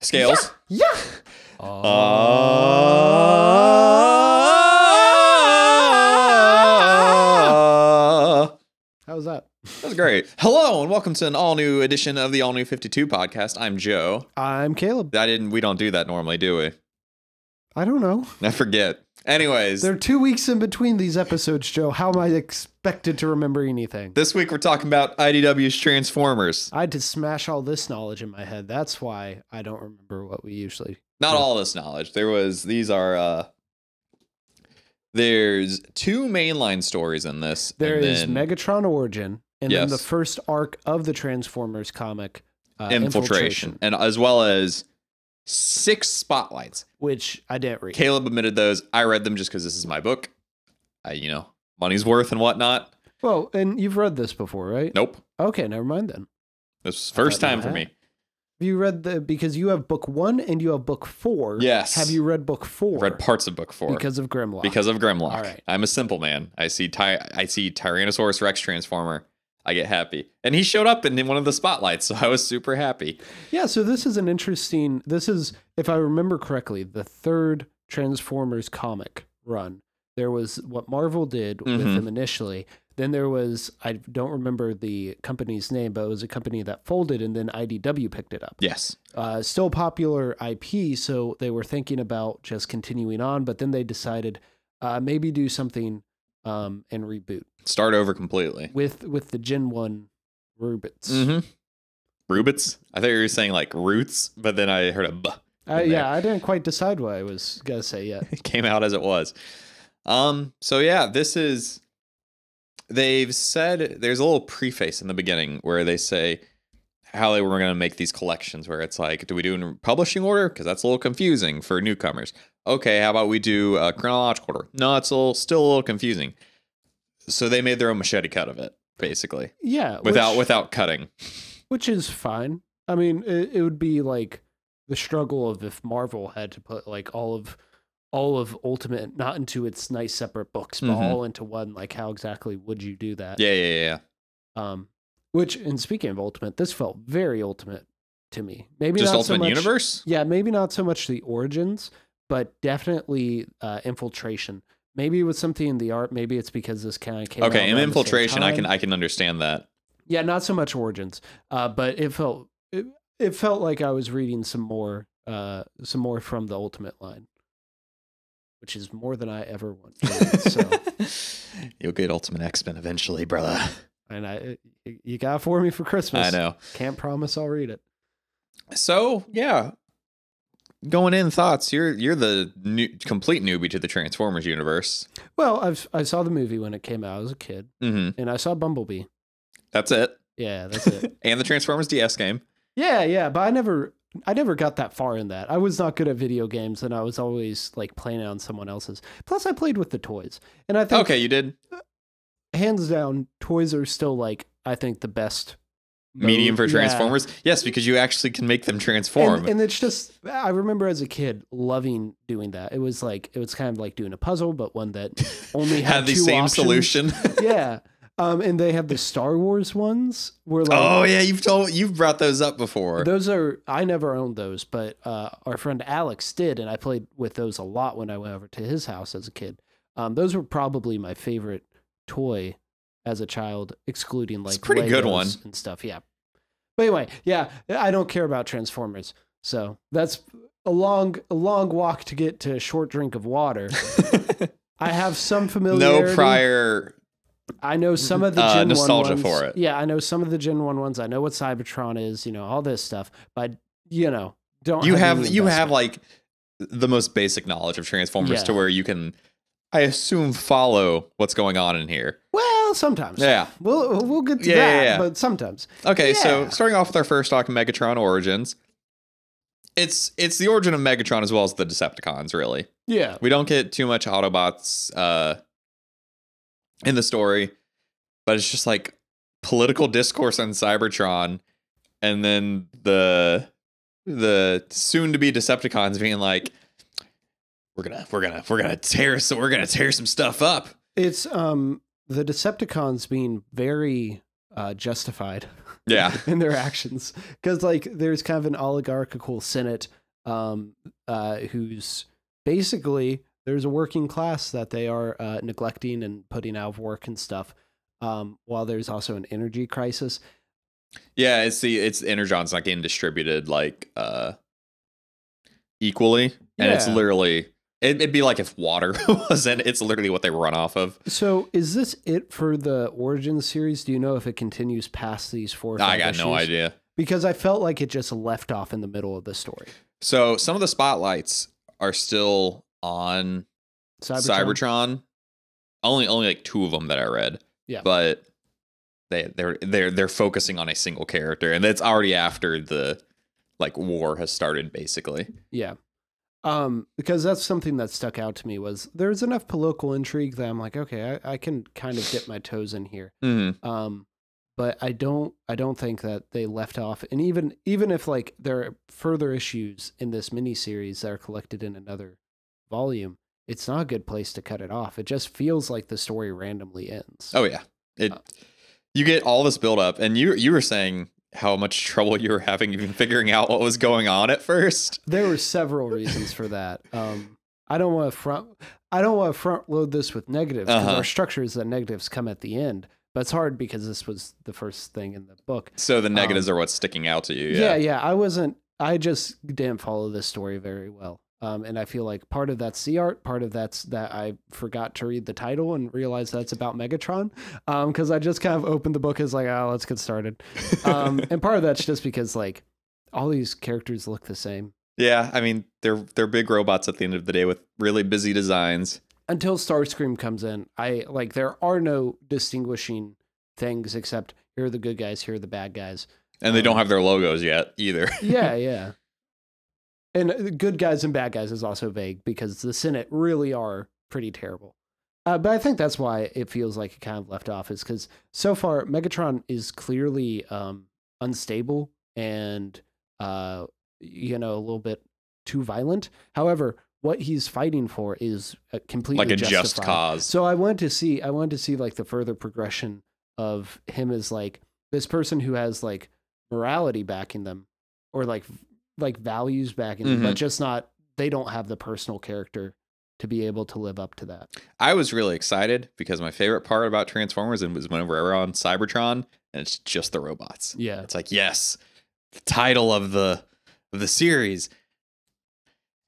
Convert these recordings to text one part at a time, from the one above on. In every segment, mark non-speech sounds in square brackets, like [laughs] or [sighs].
Scales. Yeah. Uh, was that? that's great. Hello and welcome to an all new edition of the All New 52 podcast. I'm Joe. I'm Caleb. I didn't we don't do that normally, do we? I don't know. [laughs] I forget. Anyways, There are two weeks in between these episodes, Joe. How am I expected to remember anything? this week we're talking about IDW's Transformers. I had to smash all this knowledge in my head. That's why I don't remember what we usually. Not all this knowledge. There was these are uh there's two mainline stories in this. There is then Megatron Origin, and then the first arc of the Transformers comic, uh, infiltration, and as well as six spotlights. which I didn't read. Caleb admitted those. I read them just because this is my book. I, you know, money's worth and whatnot. well, and you've read this before, right? Nope. Okay, never mind then. This was first time for me. Have you read the because you have book one and you have book four? Yes. Have you read book four? I read parts of book four because of Grimlock. because of Grimlock. All right. I'm a simple man. I see ty- I see Tyrannosaurus Rex transformer. I get happy, and he showed up in one of the spotlights, so I was super happy. Yeah, so this is an interesting. This is, if I remember correctly, the third Transformers comic run. There was what Marvel did with Mhm. them initially. Then there was I don't remember the company's name, but it was a company that folded, and then IDW picked it up. Yes. Uh, still popular IP, so they were thinking about just continuing on, but then they decided uh, maybe do something um, and reboot Start over completely. with with the Gen One Rubits. Mm-hmm. Rubits. I thought you were saying like roots, but then I heard a buh. Uh, yeah, I didn't quite decide what I was gonna say yet. [laughs] it came out as it was. Um, so yeah, this is they've said there's a little preface in the beginning where they say how they were going to make these collections where it's like, do we do in publishing order? Because that's a little confusing for newcomers. Okay, how about we do a chronological order? No, it's a little, still a little confusing. So they made their own machete cut of it, basically, Yeah, without which, without cutting. which is fine. I mean, it, it would be like the struggle of if Marvel had to put like all of all of Ultimate not into its nice separate books, but Mhm. all into one. Like, how exactly would you do that? Yeah, yeah, yeah. Um, which, and speaking of Ultimate, this felt very Ultimate to me. Maybe Just not so Ultimate much, Universe. Yeah, maybe not so much the origins, but definitely uh, infiltration. Maybe it was something in the art. Maybe it's because this kind of came. Okay, in around infiltration, I can. I can understand that. Yeah, not so much origins, uh, but it felt it, it felt like I was reading some more uh, some more from the Ultimate line, which is more than I ever want. [laughs] To so, You'll get Ultimate X Men eventually, brother. and I you got it for me for Christmas. I know. Can't promise I'll read it. So yeah, going in thoughts. You're you're the new, complete newbie to the Transformers universe. Well, I've I saw the movie when it came out as a kid, Mm-hmm. and I saw Bumblebee. That's it. Yeah, that's it. [laughs] and the Transformers DS game. yeah, yeah, but I never I never got that far in that. I was not good at video games, and I was always like playing on someone else's. Plus, I played with the toys, and I think Okay, you did hands down, toys are still like I think the best medium for mode- yeah. Transformers. Yes, because you actually can make them transform. And, and it's just I remember as a kid loving doing that. It was like it was kind of like doing a puzzle, but one that [laughs] only had, Had the two same options. solution. [laughs] [laughs] yeah. Um, and they have the Star Wars ones where like oh yeah, you've told you've brought those up before. those are I never owned those, but uh, our friend Alex did, and I played with those a lot when I went over to his house as a kid. Um, those were probably my favorite toy as a child, excluding like pretty good Legos one. and stuff. Yeah. But anyway, yeah, I don't care about Transformers, so that's a long, a long walk to get to a short drink of water. [laughs] I have some familiarity. no prior. I know some of the uh, Gen 1 nostalgia ones. for it. Yeah, I know some of the Gen 1 ones. I know what Cybertron is, you know, all this stuff. But, you know, don't You have have you have like the most basic knowledge of Transformers to where you can, I assume, follow what's going on in here. Well, sometimes. Yeah. We'll we'll get to Yeah, that, yeah, yeah. but sometimes. Okay, so starting off with our first talk, Megatron Origins. It's it's the origin of Megatron as well as the Decepticons, really. Yeah. We don't get too much Autobots uh in the story, but it's just like political discourse on Cybertron and then the the soon to be Decepticons being like we're gonna we're gonna we're gonna tear so we're gonna tear some stuff up. It's um the Decepticons being very uh, justified Yeah. [laughs] in their actions because like there's kind of an oligarchical senate um uh who's basically there's a working class that they are uh, neglecting and putting out of work and stuff um while there's also an energy crisis Yeah, it's the it's energon's not getting distributed like uh equally. And it's literally it, it'd be like if water [laughs] wasn't it's literally what they run off of. so is this it for the origin series do you know if it continues past these four I got no idea. because i felt like it just left off in the middle of the story So some of the spotlights are still on cybertron, Cybertron. Only only like two of them that I read. Yeah. But they they're they're they're focusing on a single character and that's already after the like war has started basically. Yeah. Um, because that's something that stuck out to me was there's enough political intrigue that I'm like, okay, I, I can kind of dip my toes in here. Mhm. Um, but I don't I don't think that they left off and even even if like there are further issues in this miniseries that are collected in another volume, it's not a good place to cut it off. It just feels like the story randomly ends. Oh yeah. It Uh, you get all this build up and you you were saying how much trouble you were having even figuring out what was going on at first. There were several reasons for that. Um, I don't want to front. I don't want to front load this with negatives because Uh-huh. our structure is that negatives come at the end. But it's hard because this was the first thing in the book. So the negatives are what's sticking out to you. Um, Yeah, Yeah. yeah. I wasn't. I just didn't follow this story very well. Um, and I feel like part of that's the art, part of that's that I forgot to read the title and realize that's about Megatron. Um, because I just kind of opened the book as like, oh, let's get started. Um, [laughs] and part of that's just because like all these characters look the same. Yeah, I mean they're they're big robots at the end of the day with really busy designs. until Starscream comes in, I like there are no distinguishing things except here are the good guys, here are the bad guys. And they Um, don't have their logos yet either. Yeah, [laughs] yeah. And uh, good guys and bad guys is also vague because the Senate really are pretty terrible. Uh, but I think that's why it feels like it kind of left off is because so far Megatron is clearly um, unstable and uh, you know a little bit too violent. However, what he's fighting for is uh, completely like a just justified. cause. So I wanted to see I wanted to see like the further progression of him as like this person who has like morality backing them or like like values backing them, but mm-hmm. just not they don't have the personal character to be able to live up to that. I was really excited because my favorite part about Transformers was whenever we're on Cybertron and it's just the robots. Yeah. It's like, yes, the title of the of the series.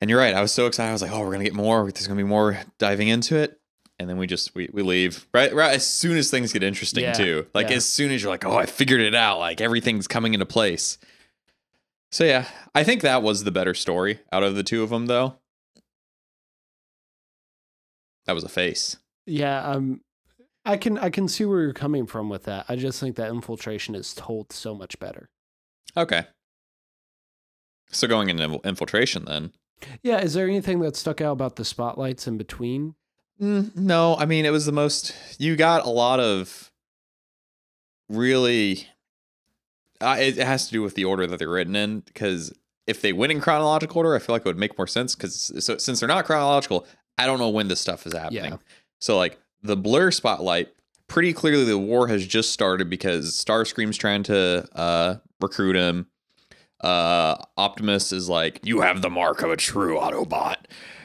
And you're right. I was so excited. I was like, oh, we're gonna get more. There's gonna be more diving into it. And then we just we, we leave. Right right as soon as things get interesting Yeah, too. Like yeah. as soon as you're like, oh, I figured it out. Like everything's coming into place. So yeah, I think that was the better story out of the two of them though. That was a face. Yeah, um I can I can see where you're coming from with that. I just think that infiltration is told so much better. Okay. So going into infiltration then. Yeah, is there anything that stuck out about the spotlights in between? Mm, no, I mean it was the most. You got a lot of really. Uh, it, it has to do with the order that they're written in because if they went in chronological order, I feel like it would make more sense. Because so since they're not chronological, I don't know when this stuff is happening. Yeah. So like the Blur spotlight, pretty clearly the war has just started because Starscream's trying to uh, recruit him. Uh, Optimus is like, "You have the mark of a true Autobot.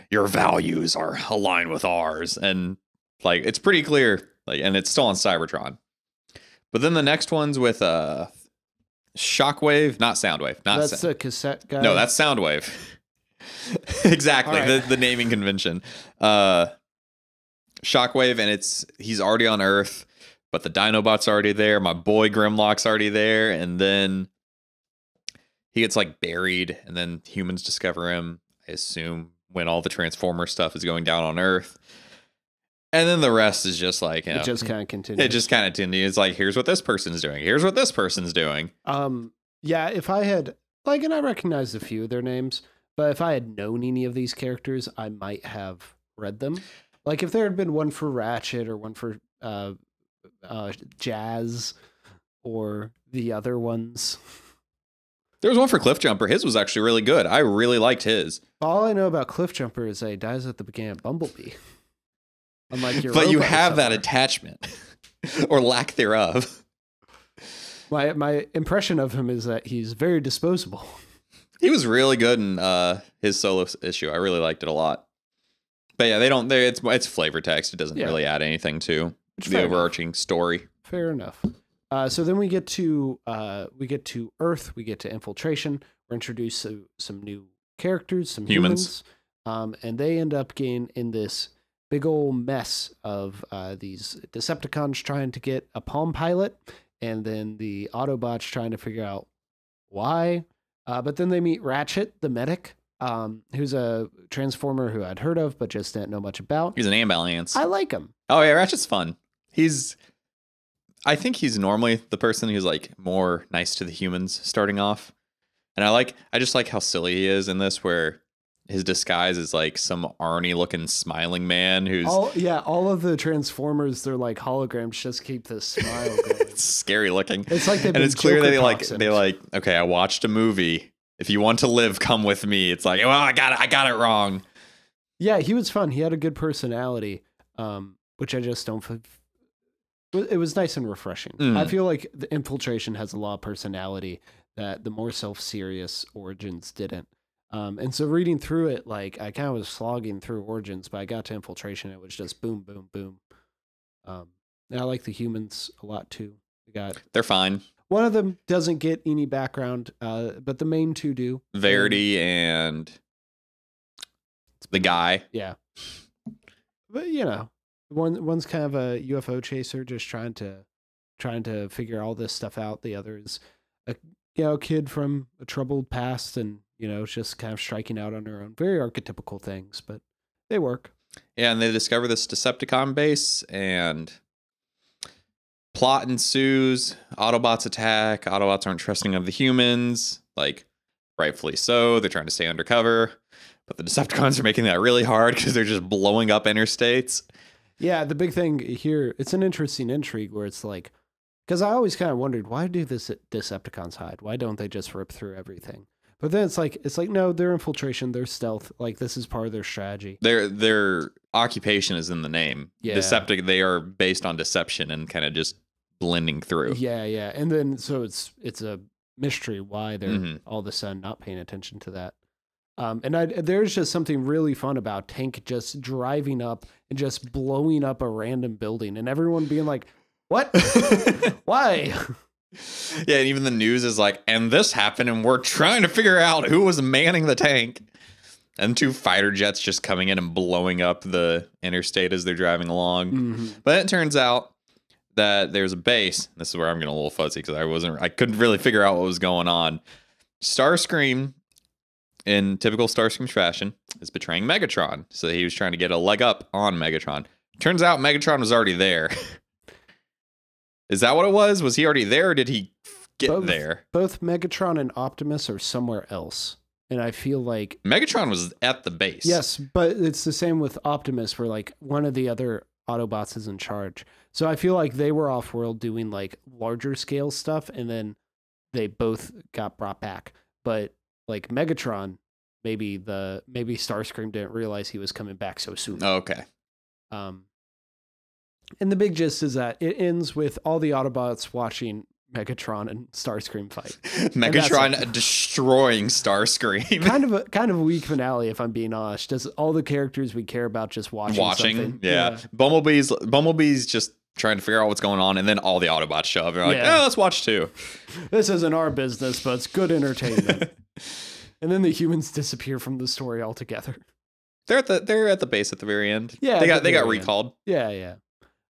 Your values are aligned with ours," and like it's pretty clear. Like, and it's still on Cybertron. But then the next one's with uh, Shockwave, not Soundwave, not That's Sa- the cassette guy. no, that's Soundwave. [laughs] exactly. Right. The the naming convention. Uh Shockwave and it's he's already on Earth, but the Dinobot's already there. My boy Grimlock's already there, and then he gets like buried, and then humans discover him, I assume, when all the Transformer stuff is going down on Earth. And then the rest is just like, you know, it just kind of continues. it just kind of continues. It's like, here's what this person's doing. Here's what this person's doing. Um, yeah, if I had like, and I recognized a few of their names, but if I had known any of these characters, I might have read them. Like if there had been one for Ratchet or one for uh, uh, Jazz or the other ones. There was one for Cliffjumper. His was actually really good. I really liked his. All I know about Cliffjumper is that he dies at the beginning of Bumblebee. Unlike your, but you have that attachment [laughs] or lack thereof. My my impression of him is that he's very disposable. [laughs] He was really good in uh, his solo issue. I really liked it a lot. But yeah, they don't. They it's it's flavor text. It doesn't Yeah. really add anything to the fair enough. overarching story. Fair enough. Uh, so then we get to uh, we get to Earth. We get to infiltration. We're introduced to some new characters, some humans, Humans. um, and they end up getting in this big old mess of uh, these Decepticons trying to get a Palm Pilot, and then the Autobots trying to figure out why. Uh, but then they meet Ratchet, the medic, um, who's a transformer who I'd heard of but just didn't know much about. He's an ambulance. I like him. Oh yeah, Ratchet's fun. He's I think he's normally the person who's like more nice to the humans starting off. And I like I just like how silly he is in this where his disguise is like some Arnie looking smiling man who's All yeah, all of the Transformers, they're like holograms. Just keep this smile [laughs] going. it's scary looking. It's like and it's clear that they like they like okay, I watched a movie. If you want to live, come with me. It's like, well, I got it, I got it wrong. Yeah, he was fun. He had a good personality, um, which I just don't. It was nice and refreshing. Mm. I feel like the infiltration has a lot of personality that the more self-serious Origins didn't. Um, and so reading through it, like I kind of was slogging through Origins, but I got to infiltration. It was just boom, boom, boom. Um, and I like the humans a lot too. We got They're fine. one of them doesn't get any background, uh, but the main two do. Verity and the guy. Yeah. But you know, one one's kind of a UFO chaser just trying to trying to figure all this stuff out. The other is a you know, kid from a troubled past and, you know, just kind of striking out on her own. Very archetypical things, but they work. Yeah, and they discover this Decepticon base and plot ensues. Autobots attack. Autobots aren't trusting of the humans, like rightfully so. They're trying to stay undercover, but the [laughs] Decepticons are making that really hard because they're just blowing up interstates. Yeah, the big thing here, it's an interesting intrigue where it's like, because I always kind of wondered why do this Decepticons hide? Why don't they just rip through everything? But then it's like it's like no, their infiltration, their stealth, like this is part of their strategy. Their their occupation is in the name. Yeah. Deceptic. They are based on deception and kind of just blending through. Yeah, yeah, and then so it's it's a mystery why they're Mhm. all of a sudden not paying attention to that. Um, and I, there's just something really fun about Tank just driving up and just blowing up a random building, and everyone being like, "What? [laughs] Why?" [laughs] [laughs] Yeah, and even the news is like, and this happened, and we're trying to figure out who was manning the tank. And two fighter jets just coming in and blowing up the interstate as they're driving along. Mhm. But it turns out that there's a base. This is where I'm getting a little fuzzy because I wasn't, I couldn't really figure out what was going on. Starscream, in typical Starscream fashion, is betraying Megatron. So he was trying to get a leg up on Megatron. Turns out Megatron was already there. [laughs] is that what it was? Was he already there or did he get Both. there? Both Megatron and Optimus are somewhere else, and I feel like Megatron was at the base. Yes, but it's the same with Optimus, where like one of the other Autobots is in charge. So I feel like they were off world doing like larger scale stuff, and then they both got brought back. But like Megatron, maybe the maybe Starscream didn't realize he was coming back so soon. Oh, okay. Um, and the big gist is that it ends with all the Autobots watching Megatron and Starscream fight. Megatron destroying Starscream. kind of a [laughs] kind of a weak finale, if I'm being honest. Just all the characters we care about just watching. watching. something. Yeah. Bumblebee's Bumblebee's just trying to figure out what's going on, and then all the Autobots show up. They're like, Yeah. "Oh, let's watch too." This isn't our business, but it's good entertainment. [laughs] and then the humans disappear from the story altogether. they're at the they're at the base at the very end. Yeah, they got the they got very end. recalled. Yeah, yeah.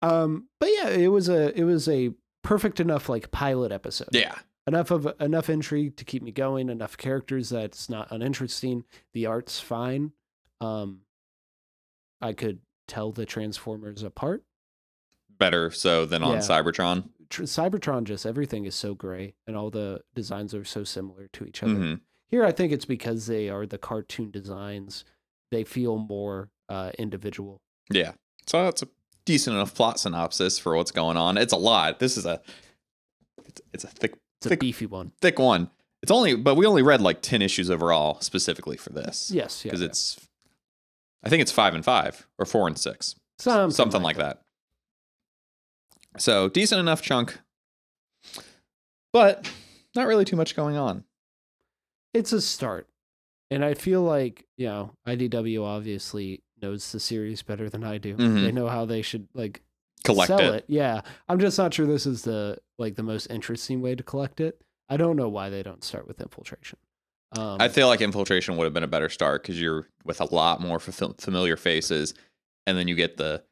Um, but yeah, it was a it was a perfect enough like pilot episode. Yeah, Enough of enough intrigue to keep me going, enough characters that's not uninteresting. The art's fine. Um I could tell the Transformers apart. better so than on Yeah. Cybertron. Tr- Cybertron just everything is so gray and all the designs are so similar to each other. Mhm. Here, I think it's because they are the cartoon designs. They feel more uh, individual. Yeah, so that's a decent enough plot synopsis for what's going on. It's a lot. This is a it's, it's a thick It's a beefy one. thick one. It's only, but we only read like ten issues overall specifically for this. Yes, yeah, because yeah. it's, I think it's five and five or four and six. something, something like that. So decent enough chunk. but not really too much going on. It's a start. And I feel like, you know, IDW obviously knows the series better than I do. Mhm. They know how they should like Collect sell it. it. Yeah. I'm just not sure this is the like the most interesting way to collect it. I don't know why they don't start with infiltration. Um, I feel like infiltration would have been a better start because you're with a lot more fa- familiar faces, and then you get the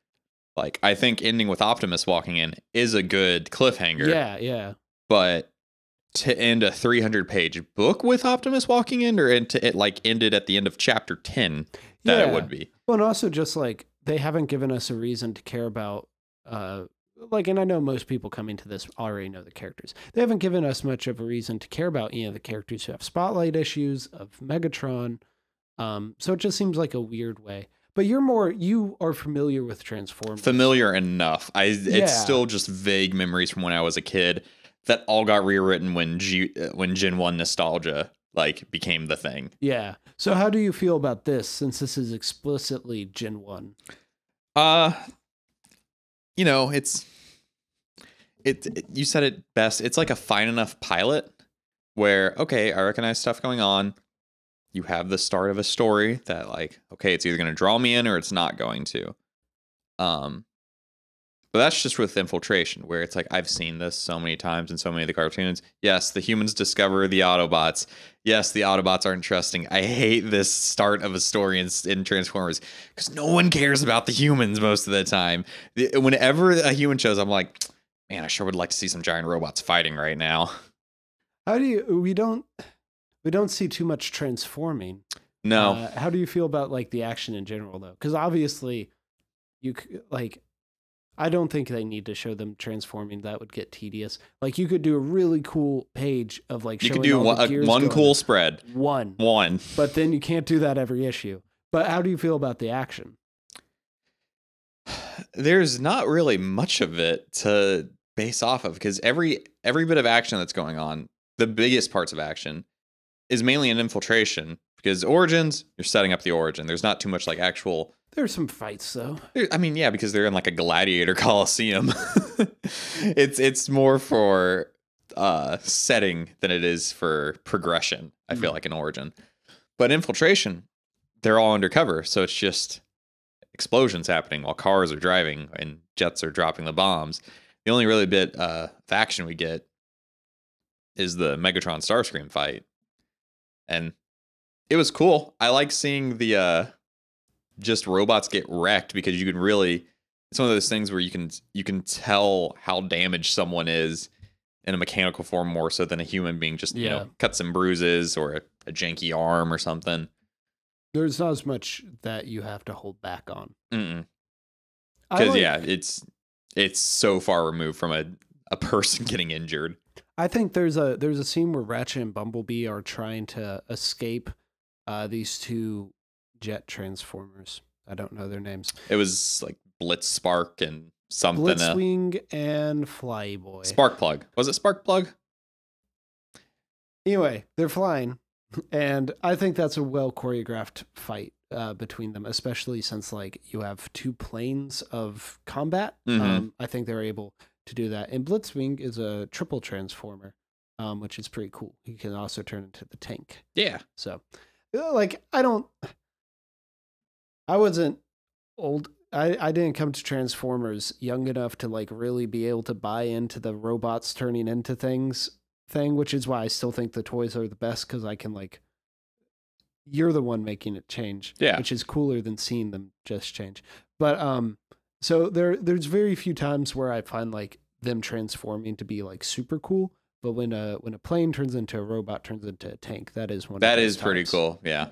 like. I think ending with Optimus walking in is a good cliffhanger. yeah, yeah. but to end a 300 page book with Optimus walking in, or and to it like ended at the end of chapter 10, that yeah. it would be. Well, and also just like they haven't given us a reason to care about uh like and I know most people coming to this already know the characters. They haven't given us much of a reason to care about any of the characters who have spotlight issues of Megatron. Um so it just seems like a weird way. But you're more you are familiar with Transformers. Familiar enough. I Yeah. it's still just vague memories from when I was a kid that all got rewritten when G, uh, when Gen 1 nostalgia like became the thing. yeah. So how do you feel about this since this is explicitly Gen 1? Uh you know, it's it, it you said it best. It's like a fine enough pilot where okay, I recognize stuff going on. You have the start of a story that like okay, it's either going to draw me in or it's not going to. Um but that's just with infiltration where it's like I've seen this so many times in so many of the cartoons. Yes, the humans discover the Autobots. Yes, the Autobots aren't trusting. I hate this start of a story in, in Transformers because no one cares about the humans most of the time. The- Whenever a human shows, I'm like, man, I sure would like to see some giant robots fighting right now. How do you we don't we don't see too much transforming. No, Uh, how do you feel about like the action in general though? Because obviously, you like, I don't think they need to show them transforming. That would get tedious. Like you could do a really cool page of like you showing could do one, the a- gears one cool spread. one, One. but then you can't do that every issue. But how do you feel about the action? [sighs] There's not really much of it to base off of because every every bit of action that's going on, the biggest parts of action, is mainly an infiltration. Because origins, you're setting up the origin. There's not too much like actual There's some fights though. I mean, yeah, because they're in like a gladiator [laughs] coliseum. it's it's more for uh setting than it is for progression. I feel Mm. like in Origin, but infiltration, they're all undercover, so it's just explosions happening while cars are driving and jets are dropping the bombs. The only really bit uh, of action we get is the Megatron Starscream fight, and it was cool. I like seeing the uh, just robots get wrecked because you can really it's one of those things where you can you can tell how damaged someone is in a mechanical form more so than a human being just you know cuts and bruises or a, a janky arm or something. There's not as much that you have to hold back on. because like- yeah it's it's so far removed from a, a [laughs] person getting injured. I think there's a there's a scene where Ratchet and Bumblebee are trying to escape uh, these two jet transformers. I don't know their names. it was like blitz spark and something uh, Blitzwing and Flyboy. spark plug was it spark plug Anyway, they're flying, [laughs] and I think that's a well choreographed fight uh, between them, especially since like you have two planes of combat. Mhm. Um, I think they're able to do that. And Blitzwing is a triple transformer, um, which is pretty cool. He can also turn into the tank. yeah So, uh, like, I don't. I wasn't old. I, I didn't come to Transformers young enough to like really be able to buy into the robots turning into things thing, which is why I still think the toys are the best because I can like. You're the one making it change, Yeah. which is cooler than seeing them just change. But um, so there there's very few times where I find like them transforming to be like super cool. But when a when a plane turns into a robot turns into a tank, that is one. that of is those pretty times. cool yeah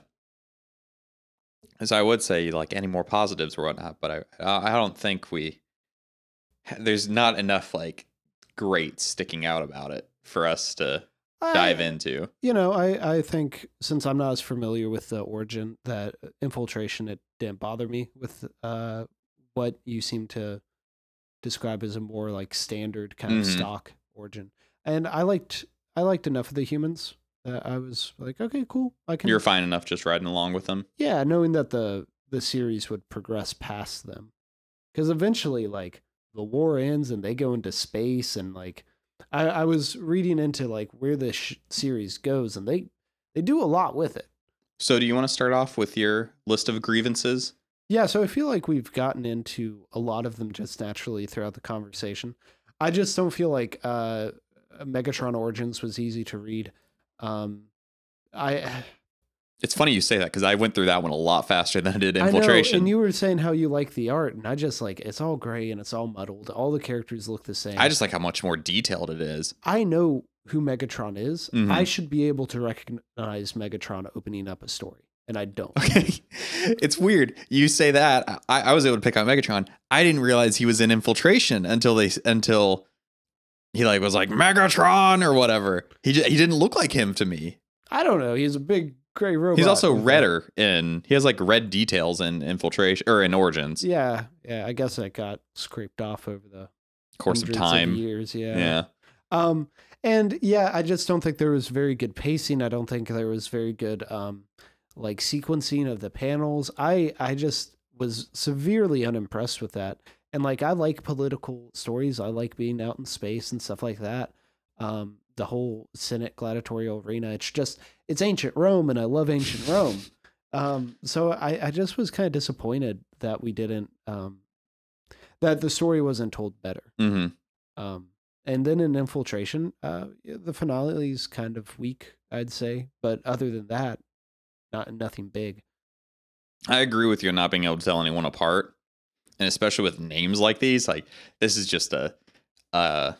as i would say like any more positives or whatnot but i i don't think we there's not enough like great sticking out about it for us to dive into You know, I I think since I'm not as familiar with the origin, that infiltration it didn't bother me with uh what you seem to describe as a more like standard kind of Mhm. stock origin, and I liked I liked enough of the humans that I was like, okay, cool, I can. you're fine enough just riding along with them yeah, knowing that the the series would progress past them, because eventually, like the war ends and they go into space, and like I, I was reading into like where this sh- series goes, and they they do a lot with it. So, do you want to start off with your list of grievances? Yeah, so I feel like we've gotten into a lot of them just naturally throughout the conversation. I just don't feel like uh, Megatron Origins was easy to read. Um, I [sighs] It's funny you say that because I went through that one a lot faster than I did I know, Infiltration. and you were saying how you like the art, and I just like it's all gray and it's all muddled. All the characters look the same. I just like how much more detailed it is. I know who Megatron is. Mhm. I should be able to recognize Megatron opening up a story, and I don't. Okay. [laughs] it's weird. You say that. I, I was able to pick out Megatron. I didn't realize he was in infiltration until they until he like was like Megatron or whatever. He he didn't look like him to me. I don't know. He's a big gray robot. He's also redder in he has like red details in infiltration or in origins. Yeah, yeah. I guess that got scraped off over the Course of time. years. Yeah. yeah. Um, and yeah, I just don't think there was very good pacing. I don't think there was very good um, like sequencing of the panels. I I just was severely unimpressed with that. And like I like political stories. I like being out in space and stuff like that. Um, the whole Senate gladiatorial arena. It's just it's ancient Rome, and I love ancient Rome. [laughs] Um, so I I just was kind of disappointed that we didn't um, that the story wasn't told better. hmm Um, and then in Infiltration, uh, the finale is kind of weak, I'd say. But other than that, not nothing big. I agree with you not being able to tell anyone apart. And especially with names like these, like this is just a uh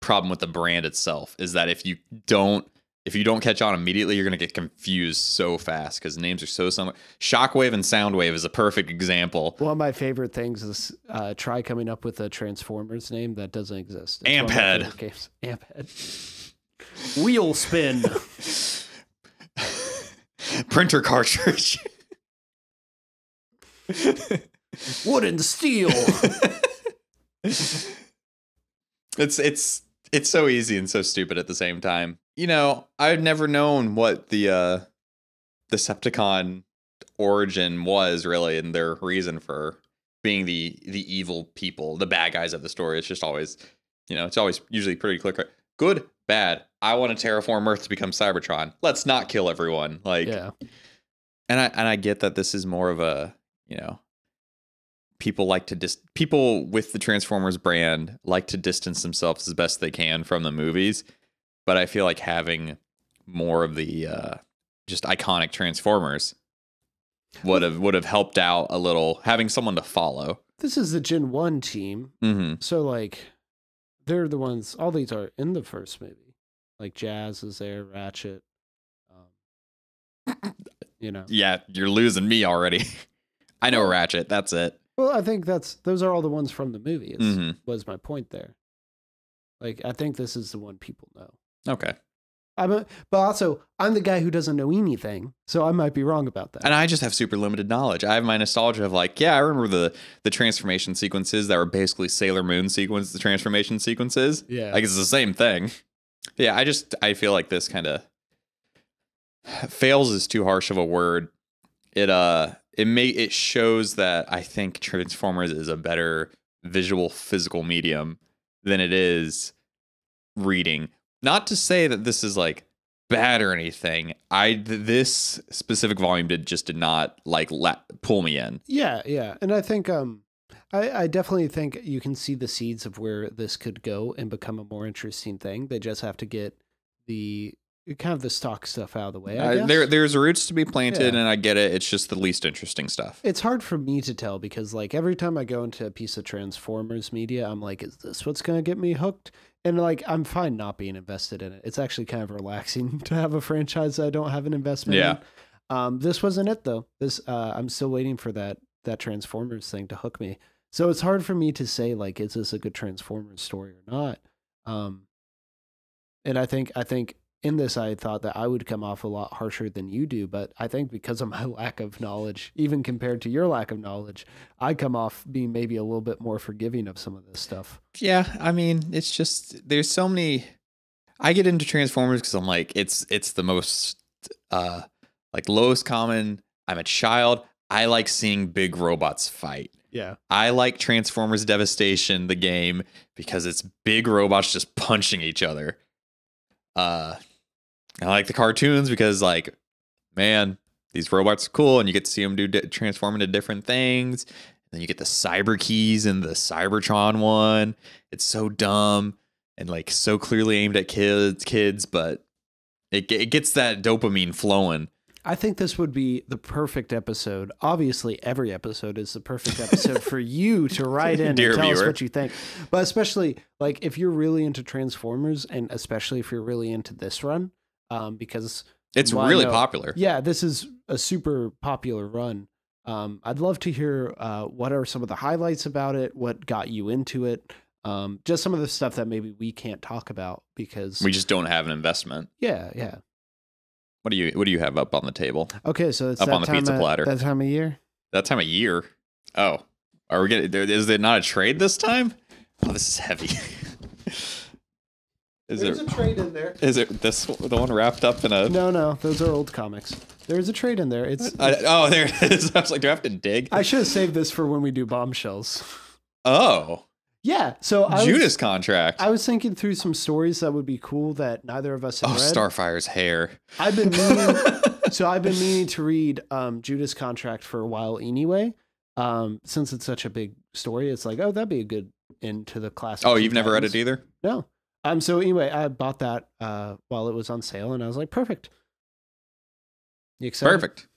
problem with the brand itself is that if you don't if you don't catch on immediately, you're gonna get confused so fast because names are so similar. Shockwave and Soundwave is a perfect example. One of my favorite things is uh, try coming up with a Transformers name that doesn't exist. It's one of my Amphead. Games. Amphead. Wheel spin. [laughs] Printer cartridge. [laughs] Wood and steel. [laughs] it's it's it's so easy and so stupid at the same time. You know, I've never known what the uh the Decepticon origin was really and their reason for being the the evil people, the bad guys of the story. It's just always, you know, it's always usually pretty clear cut. Good, bad. I want to terraform Earth to become Cybertron. Let's not kill everyone. Like yeah. and I and I get that this is more of a you know people like to dis people with the Transformers brand like to distance themselves as best they can from the movies, but I feel like having more of the uh, just iconic Transformers would have would have helped out a little having someone to follow. This is the Gen 1 team. hmm So, like, they're the ones, all these are in the first movie. Like, Jazz is there, Ratchet. Um, [laughs] you know. Yeah, you're losing me already. [laughs] I know Ratchet. That's it. Well, I think that's those are all the ones from the movie. Is, hmm Was my point there? Like, I think this is the one people know. Okay. I'm a, but also I'm the guy who doesn't know anything, so I might be wrong about that. And I just have super limited knowledge. I have my nostalgia of like, yeah, I remember the the transformation sequences that were basically Sailor Moon sequence, the transformation sequences. yeah, Like it's the same thing. Yeah, I just I feel like this kind of fails is too harsh of a word. It uh it may it shows that I think Transformers is a better visual physical medium than it is reading. Not to say that this is like bad or anything. I this specific volume did just did not like la- pull me in. yeah, yeah. And I think um, I, I definitely think you can see the seeds of where this could go and become a more interesting thing. They just have to get the kind of the stock stuff out of the way. I Uh, there there's roots to be planted Yeah. and I get it. It's just the least interesting stuff. it's hard for me to tell because like every time I go into a piece of Transformers media, I'm like, is this what's gonna get me hooked? And like I'm fine not being invested in it. It's actually kind of relaxing [laughs] to have a franchise I don't have an investment Yeah. in. Um this wasn't it though. This uh I'm still waiting for that that Transformers thing to hook me. So it's hard for me to say like is this a good Transformers story or not. Um and I think I think in this I thought that I would come off a lot harsher than you do, but I think because of my [laughs] lack of knowledge, even compared to your lack of knowledge, I come off being maybe a little bit more forgiving of some of this stuff. Yeah, I mean, it's just there's so many. I get into Transformers because I'm like, it's it's the most uh like lowest common. I'm a child. I like seeing big robots fight. Yeah. I like Transformers Devastation, the game, because it's big robots just punching each other. Uh, I like the cartoons because, like, man, these robots are cool, and you get to see them do di- transform into different things. then you get the cyber keys and the Cybertron one. It's so dumb and like so clearly aimed at kids, kids, but it it gets that dopamine flowing. I think this would be the perfect episode. Obviously, every episode is the perfect episode for [laughs] you to write in and tell us what you think. But especially, like, if you're really into Transformers, and especially if you're really into this run, um, because It's really popular. yeah, this is a super popular run. Um, I'd love to hear uh, what are some of the highlights about it, what got you into it, um, just some of the stuff that maybe we can't talk about because We just don't have an investment. yeah, yeah. What do you What do you have up on the table? Okay, so it's Up that on the time pizza of, platter. That time of year. That time of year. Oh, are we getting? Is it not a trade this time? Oh, this is heavy. [laughs] is There's it? a trade in there. Is it this the one wrapped up in a? No, no, those are old comics. There's a trade in there. It's. I, oh, there it is. [laughs] I was like, do I have to dig? I should have saved this for when we do bombshells. oh, Yeah, so I Judas was, contract. I was thinking through some stories that would be cool that neither of us have oh, read. Starfire's hair. I've been meaning, [laughs] so I've been meaning to read um, Judas Contract for a while anyway. Um, since it's such a big story, it's like, oh, that'd be a good into the classic. oh, you've never read it either. No. Um. So anyway, I bought that uh while it was on sale, and I was like, perfect. You excited? Perfect.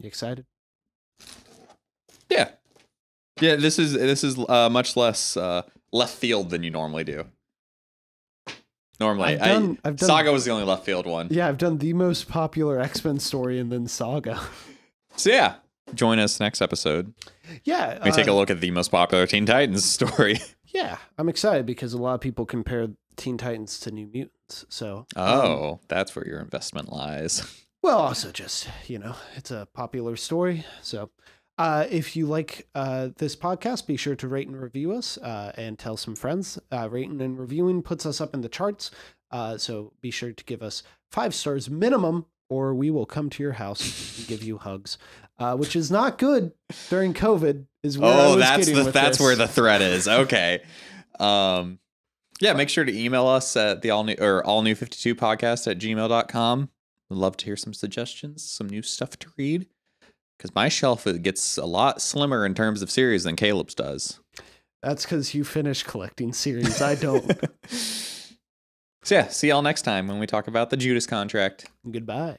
You excited? Yeah. Yeah. This is this is uh, much less uh, left field than you normally do. Normally, I've done- I, I've done- Saga was the only left field one. Yeah, I've done the most popular X Men story and then Saga. So yeah, join us next episode. yeah. We take a uh, look at the most popular Teen Titans story. [laughs] Yeah, I'm excited because a lot of people compare Teen Titans to New Mutants. So. um, Oh, that's where your investment lies. [laughs] Well, also just you know, it's a popular story. So, uh, if you like uh, this podcast, be sure to rate and review us, uh, and tell some friends. Uh, rating and reviewing puts us up in the charts. Uh, so be sure to give us five stars minimum, or we will come to your house and give you hugs, uh, which is not good during COVID. Is where I oh, was that's the that's this. where the threat is. [laughs] Okay. um yeah, make sure to email us at the all new or all new 52 podcast at gmail.com. We'd love to hear some suggestions, some new stuff to read. Because my shelf it gets a lot slimmer in terms of series than Caleb's does. That's because you finish collecting series. I don't. [laughs] so yeah, see y'all next time when we talk about the Judas contract. Goodbye.